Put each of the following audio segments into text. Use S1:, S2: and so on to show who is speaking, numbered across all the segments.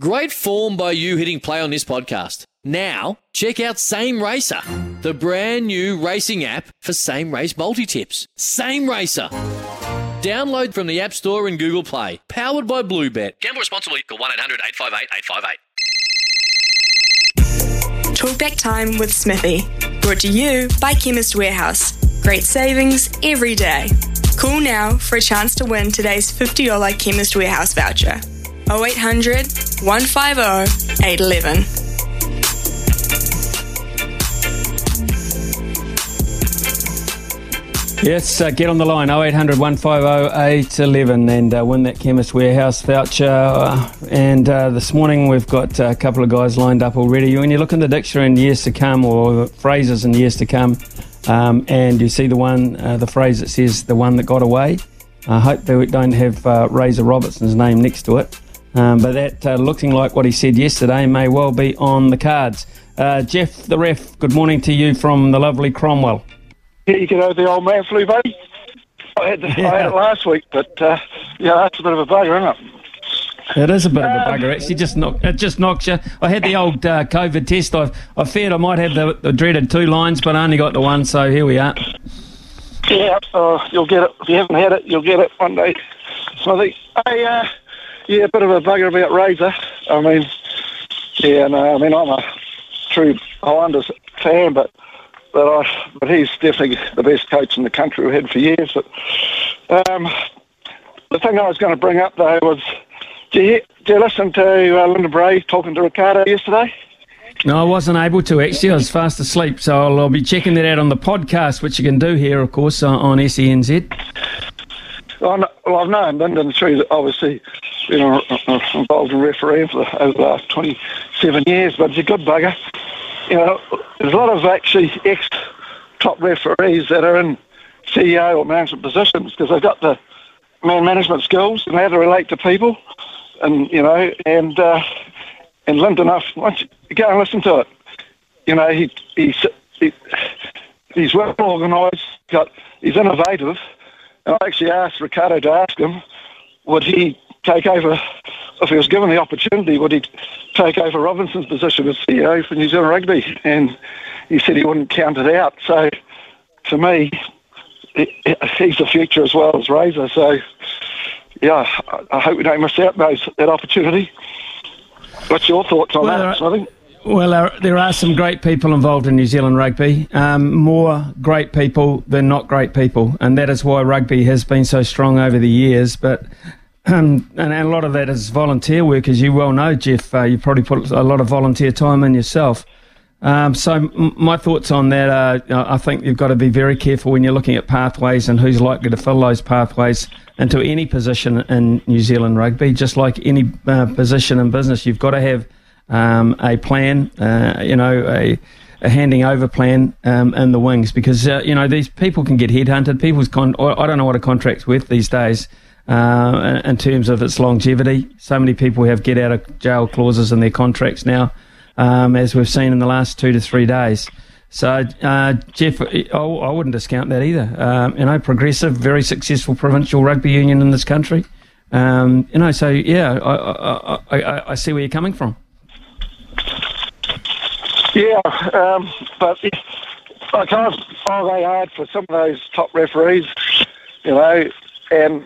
S1: Great form by you hitting play on this podcast. Now, check out Same Racer, the brand new racing app for same race multi tips. Same Racer. Download from the App Store and Google Play. Powered by Bluebet. Gamble responsibly. Call 1 800 858 858.
S2: Talkback time with Smithy. Brought to you by Chemist Warehouse. Great savings every day. Call now for a chance to win today's $50 Chemist Warehouse voucher. 0800 150 811.
S3: Yes, uh, get on the line 0800 150 811 and uh, win that Chemist Warehouse voucher. Uh, and uh, this morning we've got a couple of guys lined up already. When you look in the dictionary in years to come or phrases in years to come, um, and you see the one, uh, the phrase that says the one that got away, I hope they don't have uh, Razor Robertson's name next to it. Um, but that looking like what he said yesterday may well be on the cards. Jeff, the ref, good morning to you from the lovely Cromwell.
S4: Yeah, you over the old man flu, buddy. I had, the, yeah. I had it last week, but uh, yeah, that's a bit of a bugger, isn't it?
S3: It is a bit of a bugger. Actually, just knock, it just knocks you. I had the old uh, COVID test. I, I feared I might have the, the, dreaded two lines, but I only got the one. So here we are.
S4: Yeah, so you'll get it if you haven't had it. You'll get it one day. So I think, hey, uh, yeah, a bit of a bugger about Razor. I mean, yeah, no, I mean I'm a true Highlanders fan, but but I, but he's definitely the best coach in the country we've had for years. But um, the thing I was going to bring up though was, do you, do you listen to uh, Lyndon Bray talking to Ricardo yesterday?
S3: No, I wasn't able to actually. I was fast asleep, so I'll, I'll be checking that out on the podcast, which you can do here, of course, on, on SENZ.
S4: Well, I've known Lyndon through obviously been involved in refereeing for the, over the last 27 years, but he's a good bugger you know, there's a lot of actually ex top referees that are in CEO or management positions because they've got the man management skills and how to relate to people, and you know, and uh, and Lyndon, once you go and listen to it, you know, he he's he, he's well organised, got he's innovative. And I actually asked Ricardo to ask him, would he take over if he was given the opportunity, would he take over Robinson's position as CEO for New Zealand Rugby? And he said he wouldn't count it out. So, to me, he's the future as well as Razor. So, yeah, I hope we don't miss out those that opportunity. What's your thoughts on well, that? I think.
S3: Well, there are some great people involved in New Zealand rugby. Um, more great people than not great people, and that is why rugby has been so strong over the years. But um, and, a lot of that is volunteer work, as you well know, Jeff. Uh, you probably put a lot of volunteer time in yourself. Um, so m- my thoughts on that are, I think you've got to be very careful when you're looking at pathways and who's likely to fill those pathways into any position in New Zealand rugby. Just like any uh, position in business, you've got to have um, a plan. Uh, you know, a, a handing over plan um, in the wings because uh, you know these people can get headhunted. People's con- I don't know what a contract's worth these days uh, in terms of its longevity. So many people have get out of jail clauses in their contracts now, um, as we've seen in the last two to three days. So, uh, Jeff, I, I, wouldn't discount that either. Um, you know, progressive, very successful provincial rugby union in this country. Um, you know, so yeah, I, I, I, see where you're coming from.
S4: Yeah, um, but I can't follow very hard for some of those top referees, you know, and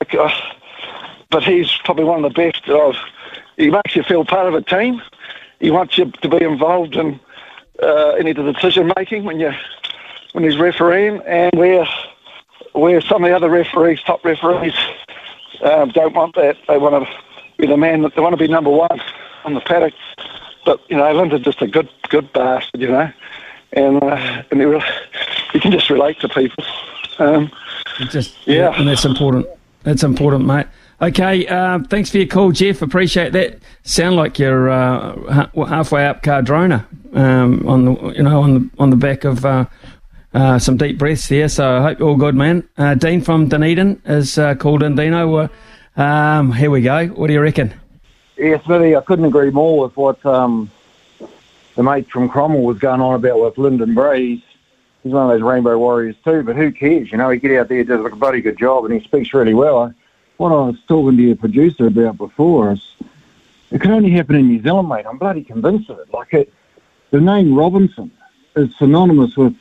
S4: like, uh, but he's probably one of the best of. He makes you feel part of a team. He wants you to be involved in uh, any of the decision making when you when he's refereeing, and where where some of the other referees, top referees, um, don't want that. They want to be the man that they want to be number one on the paddock. But you know, Lyndon's just a good good bastard, you know, and uh, and really, you can just relate to people. Um,
S3: just yeah. yeah, and that's important. That's important, mate. Okay, uh, thanks for your call, Jeff. Appreciate that. Sound like you're uh, halfway up Cardrona um, on the you know on the on the back of uh, uh some deep breaths there. So I hope you're all good, man. Uh, Dean from Dunedin is uh, called in. Dino, um, here we go. What do you reckon?
S5: Yes, Smithy, I couldn't agree more with what um, the mate from Cromwell was going on about with Lyndon. He's, he's one of those Rainbow Warriors too, but who cares? You know, he get out there, does a bloody good job, and he speaks really well what I was talking to your producer about before is it can only happen in New Zealand, mate. I'm bloody convinced of it. Like it, the name Robinson is synonymous with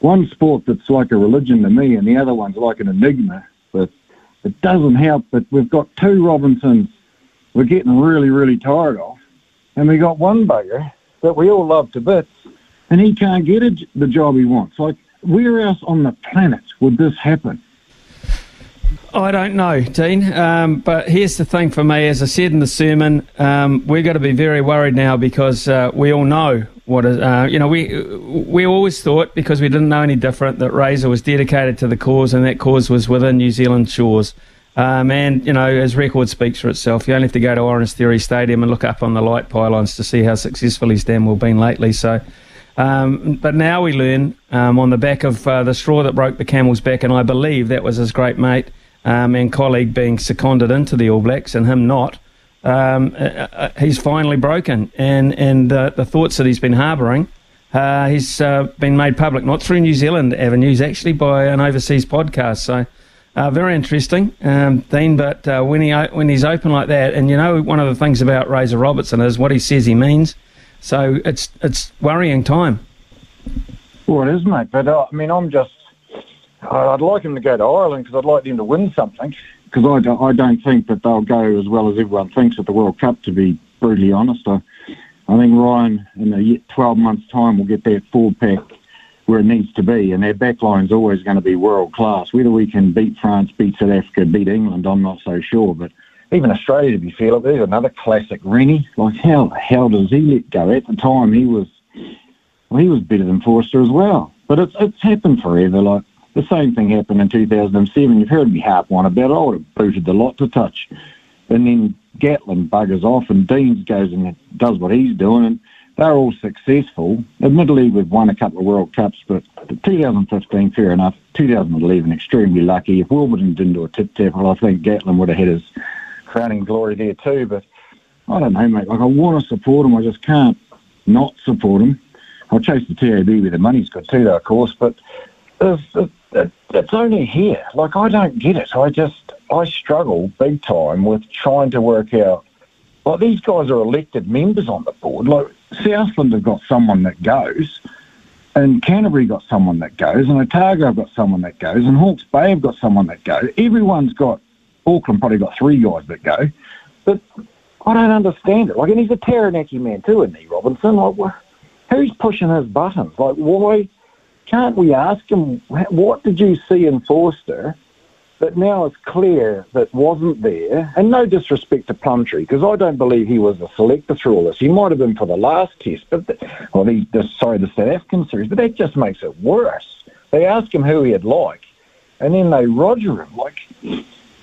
S5: one sport that's like a religion to me, and the other one's like an enigma. But it doesn't help that we've got two Robinsons we're getting really, really tired of, and we got one bugger that we all love to bits, and he can't get a, the job he wants. Like, where else on the planet would this happen?
S3: I don't know, Dean. Um, but here's the thing for me. As I said in the sermon, um, we've got to be very worried now because uh, we all know what is. Uh, you know, we we always thought because we didn't know any different that Razor was dedicated to the cause, and that cause was within New Zealand shores. Um, and you know, as record speaks for itself, you only have to go to Orangetheory Stadium and look up on the light pylons to see how successful his dam will been lately. So. Um, but now we learn um, on the back of uh, the straw that broke the camel's back, and I believe that was his great mate um, and colleague being seconded into the All Blacks and him not, um, uh, uh, he's finally broken. And, and uh, the thoughts that he's been harbouring, uh, he's uh, been made public, not through New Zealand avenues, actually by an overseas podcast. So uh, very interesting, um, Dean. But when, he, when he's open like that, and you know, one of the things about Razor Robertson is what he says he means. So it's, it's worrying time.
S5: Well, it is, mate. But I mean, I'm just I'd like him to go to Ireland because I'd like them to win something. Because I don't, I don't think that they'll go as well as everyone thinks at the World Cup. To be brutally honest, I, I think Ryan in a 12 months' time will get that four pack where it needs to be, and their backline's always going to be world class. Whether we can beat France, beat South Africa, beat England, I'm not so sure. But even Australia, to be fair, there's another classic Rennie. Like how the hell does he let go? At the time, he was well, he was better than Foster as well. But it's it's happened forever. Like the same thing happened in 2007. You've heard me harp on about. I would have booted the lot to touch. And then Gatland buggers off and Deans goes and does what he's doing. And they're all successful. Admittedly, we've won a couple of World Cups, but 2015, fair enough. 2011, extremely lucky. If Warburton didn't do a tip well, I think Gatland would have had his crowning glory there too. But I don't know, mate. Like, I want to support him. I just can't not support him. I'll chase the TAB where the money's good too, though, of course. But it's, it's only here. Like, I don't get it. I just, I struggle big time with trying to work out. Like, these guys are elected members on the board. Like, Southland have got someone that goes, and Canterbury got someone that goes, and Otago have got someone that goes, and Hawke's Bay have got someone that goes. Everyone's got, Auckland probably got three guys that go, but I don't understand it. Like, and he's a Taranaki man too, isn't he, Robinson? Like, who's pushing his buttons? Like, why? can't we ask him, what did you see in Foster that now it's clear that wasn't there? And no disrespect to Plumtree, because I don't believe he was a selector through all this. He might have been for the last test, but the, or the, the sorry, the South African series, but that just makes it worse. They ask him who he'd like, and then they roger him. Like,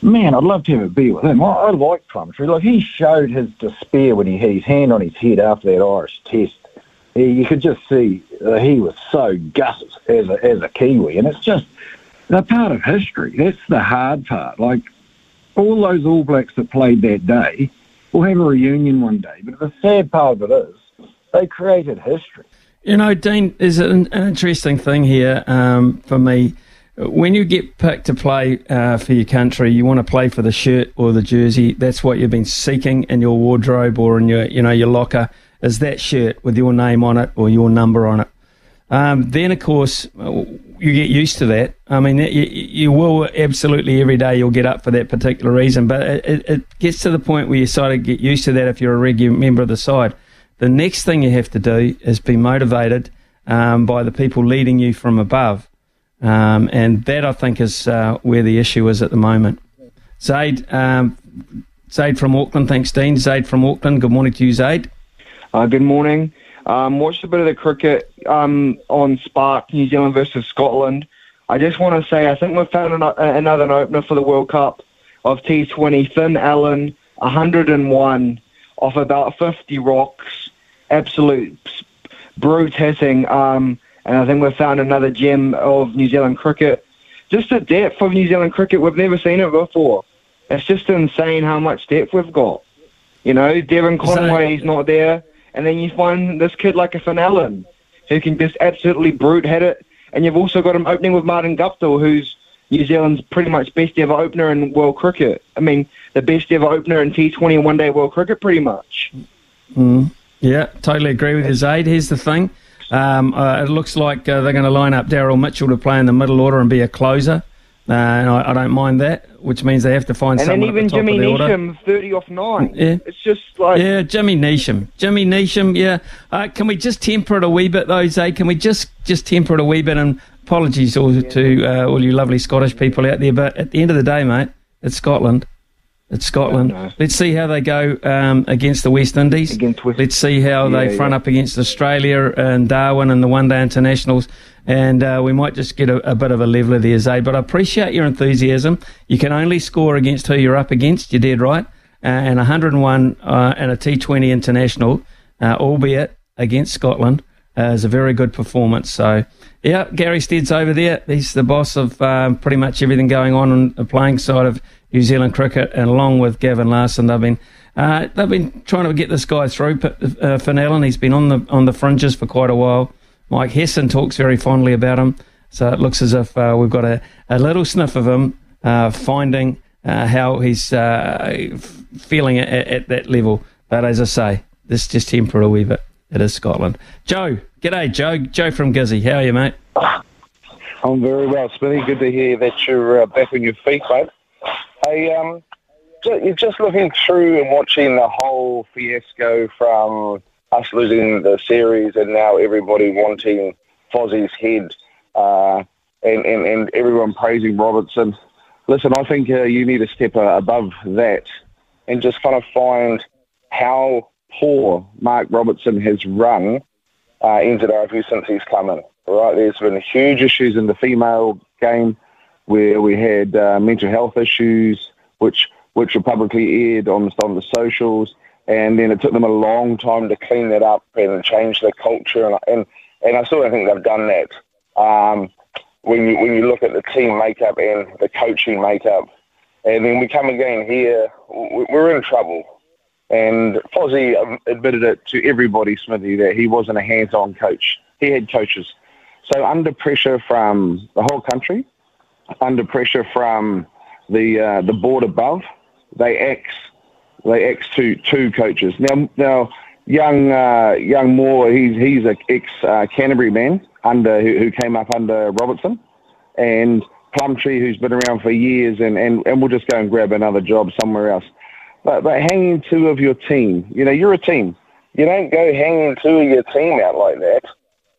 S5: man, I'd love to have a beer with him. I, I like Plumtree. Like, he showed his despair when he had his hand on his head after that Irish test you could just see he was so gutted as a, as a Kiwi, and it's just a part of history. That's the hard part. Like all those All Blacks that played that day will have a reunion one day, but the sad part of it is they created history.
S3: You know, Dean, is an, an interesting thing here um, for me. When you get picked to play uh, for your country, you want to play for the shirt or the jersey. That's what you've been seeking in your wardrobe or in your, you know, your locker is that shirt with your name on it or your number on it. Um, then, of course, you get used to that. I mean, you, you, will absolutely every day you'll get up for that particular reason, but it, it, gets to the point where you sort of get used to that if you're a regular member of the side. The next thing you have to do is be motivated um, by the people leading you from above. Um, and that, I think, is uh, where the issue is at the moment. Zaid, um, Zaid from Auckland. Thanks, Dean. Zaid from Auckland. Good morning to you, Zaid.
S6: Uh, good morning. Um, watched a bit of the cricket um, on Spark, New Zealand versus Scotland. I just want to say I think we've found an, another opener for the World Cup of T20. Finn Allen, 101 off about 50 rocks. Absolute brute hitting. Um, and I think we've found another gem of New Zealand cricket. Just the depth of New Zealand cricket, we've never seen it before. It's just insane how much depth we've got. You know, Devon Conway's not there, and then you find this kid like a Finn Allen who can just absolutely brute hit it. And you've also got him opening with Martin Guptill, who's New Zealand's pretty much best ever opener in world cricket. I mean, the best ever opener in T20 and one day world cricket, pretty much.
S3: Mm. Yeah, totally agree with Zaid. Here's the thing um, uh, it looks like uh, they're going to line up Daryl Mitchell to play in the middle order and be a closer. Uh, and I, I, don't mind that, which means they have to find
S6: and
S3: someone
S6: And then even Jimmy
S3: Neesham,
S6: thirty off nine.
S3: Yeah,
S6: it's just like
S3: yeah, Jimmy Neesham, Jimmy Neesham. Yeah, uh, can we just temper it a wee bit, though, Zay? Can we just just temper it a wee bit? And apologies all, yeah. to uh, all you lovely Scottish people out there, but at the end of the day, mate, it's Scotland. It's Scotland. Let's see how they go um, against the West Indies.
S6: Against West-
S3: Let's see how yeah, they front yeah. up against Australia and Darwin and the one day internationals. And uh, we might just get a, a, bit of a leveler there, Zay. But I appreciate your enthusiasm. You can only score against who you're up against. You're dead right. Uh, and 101 uh, and a T20 international, uh, albeit against Scotland, uh, is a very good performance. So, yeah, Gary Stead's over there. He's the boss of um, pretty much everything going on on the playing side of New Zealand cricket, and along with Gavin Larsen, they've been uh, they've been trying to get this guy through. Uh, Allen, he's been on the on the fringes for quite a while. Mike Hesson talks very fondly about him, so it looks as if uh, we've got a, a little sniff of him uh, finding uh, how he's uh, feeling at, at, that level. But as I say, this just temper a wee bit. It is Scotland. Joe, g'day, Joe. Joe from Gizzy. How are you, mate?
S7: I'm very well, Smithy. Good to hear that you're back on your feet, mate. I um, you're just looking through and watching the whole fiasco from us losing the series and now everybody wanting Fozzie's head uh, and, and, and everyone praising Robertson. Listen, I think uh, you need to step uh, above that and just kind of find how poor Mark Robertson has run uh, NZRFU since he's come in. Right, there's been huge issues in the female game where we had uh, mental health issues, which which were publicly aired on on the socials, and then it took them a long time to clean that up and change the culture, and and, and I still don't think they've done that. Um, when you when you look at the team makeup and the coaching makeup, and then we come again here, we're in trouble. And Fozzie admitted it to everybody, Smithy, that he wasn't a hands-on coach. He had coaches. So under pressure from the whole country, under pressure from the uh, the board above. They ex they ex two two coaches. Now now young uh, young Mooar he's he's a ex uh, Canterbury man under who, who came up under Robertson, and Plumtree who's been around for years and, and, and we'll just go and grab another job somewhere else. But but hanging two of your team, you know, you're a team. You don't go hanging two of your team out like that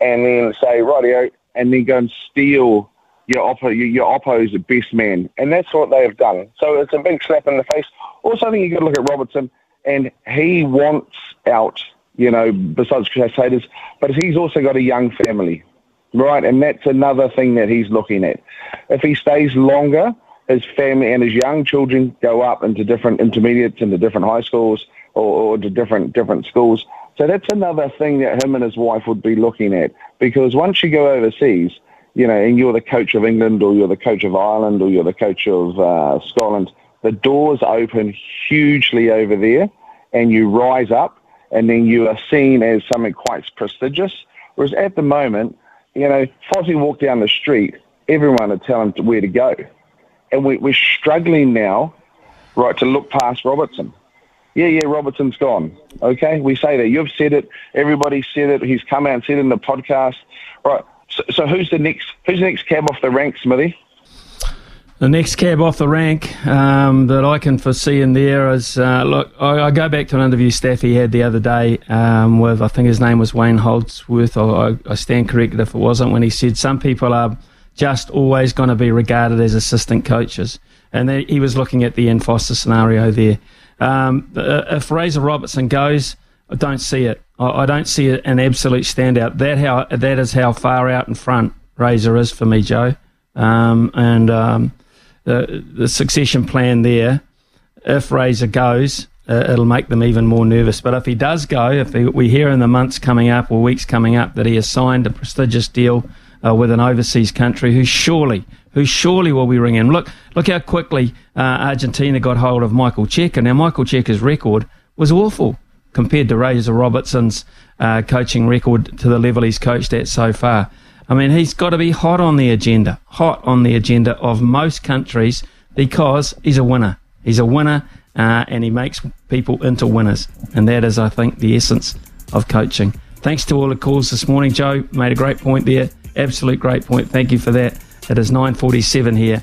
S7: and then say, rightio, and then go and steal your oppo, your, your oppo's best man, and that's what they have done. So it's a big slap in the face. Also, I think you've got to look at Robertson, and he wants out. You know, besides Crusaders, but he's also got a young family, right? And that's another thing that he's looking at. If he stays longer, his family and his young children go up into different intermediates, into different high schools, or, or to different different schools. So that's another thing that him and his wife would be looking at. Because once you go overseas, you know, and you're the coach of England or you're the coach of Ireland or you're the coach of uh, Scotland, the doors open hugely over there and you rise up and then you are seen as something quite prestigious. Whereas at the moment, you know, Fozzie walked down the street, everyone would tell him where to go. And we, we're struggling now, right, to look past Robertson. Yeah, yeah, Robertson's gone. Okay, we say that. You've said it. Everybody said it. He's come out and said it in the podcast. Right, so, so who's the next? Who's the next cab off the rank, Smithy?
S3: The next cab off the rank um, that I can foresee in there is uh, look. I, I, go back to an interview Staffy had the other day um, with I think his name was Wayne Holdsworth. I, I stand corrected if it wasn't when he said some people are just always going to be regarded as assistant coaches, and they, he was looking at the Ian Foster scenario there. Um, uh, if Razor Robertson goes, I don't see it. I, I don't see an absolute standout. That how that is how far out in front Razor is for me, Joe. Um, and um, the, the succession plan there, if Razor goes, uh, it'll make them even more nervous. But if he does go, if he, we hear in the months coming up or weeks coming up that he has signed a prestigious deal uh, with an overseas country, who surely, who surely will be ringing him. Look, look how quickly uh, Argentina got hold of Michael Cheika. Now, Michael Cheika's record was awful compared to Razor Robertson's uh, coaching record to the level he's coached at so far. I mean, he's got to be hot on the agenda, hot on the agenda of most countries because he's a winner. He's a winner uh, and he makes people into winners. And that is, I think, the essence of coaching. Thanks to all the calls this morning. Joe made a great point there. Absolute great point. Thank you for that. It is 9.47 here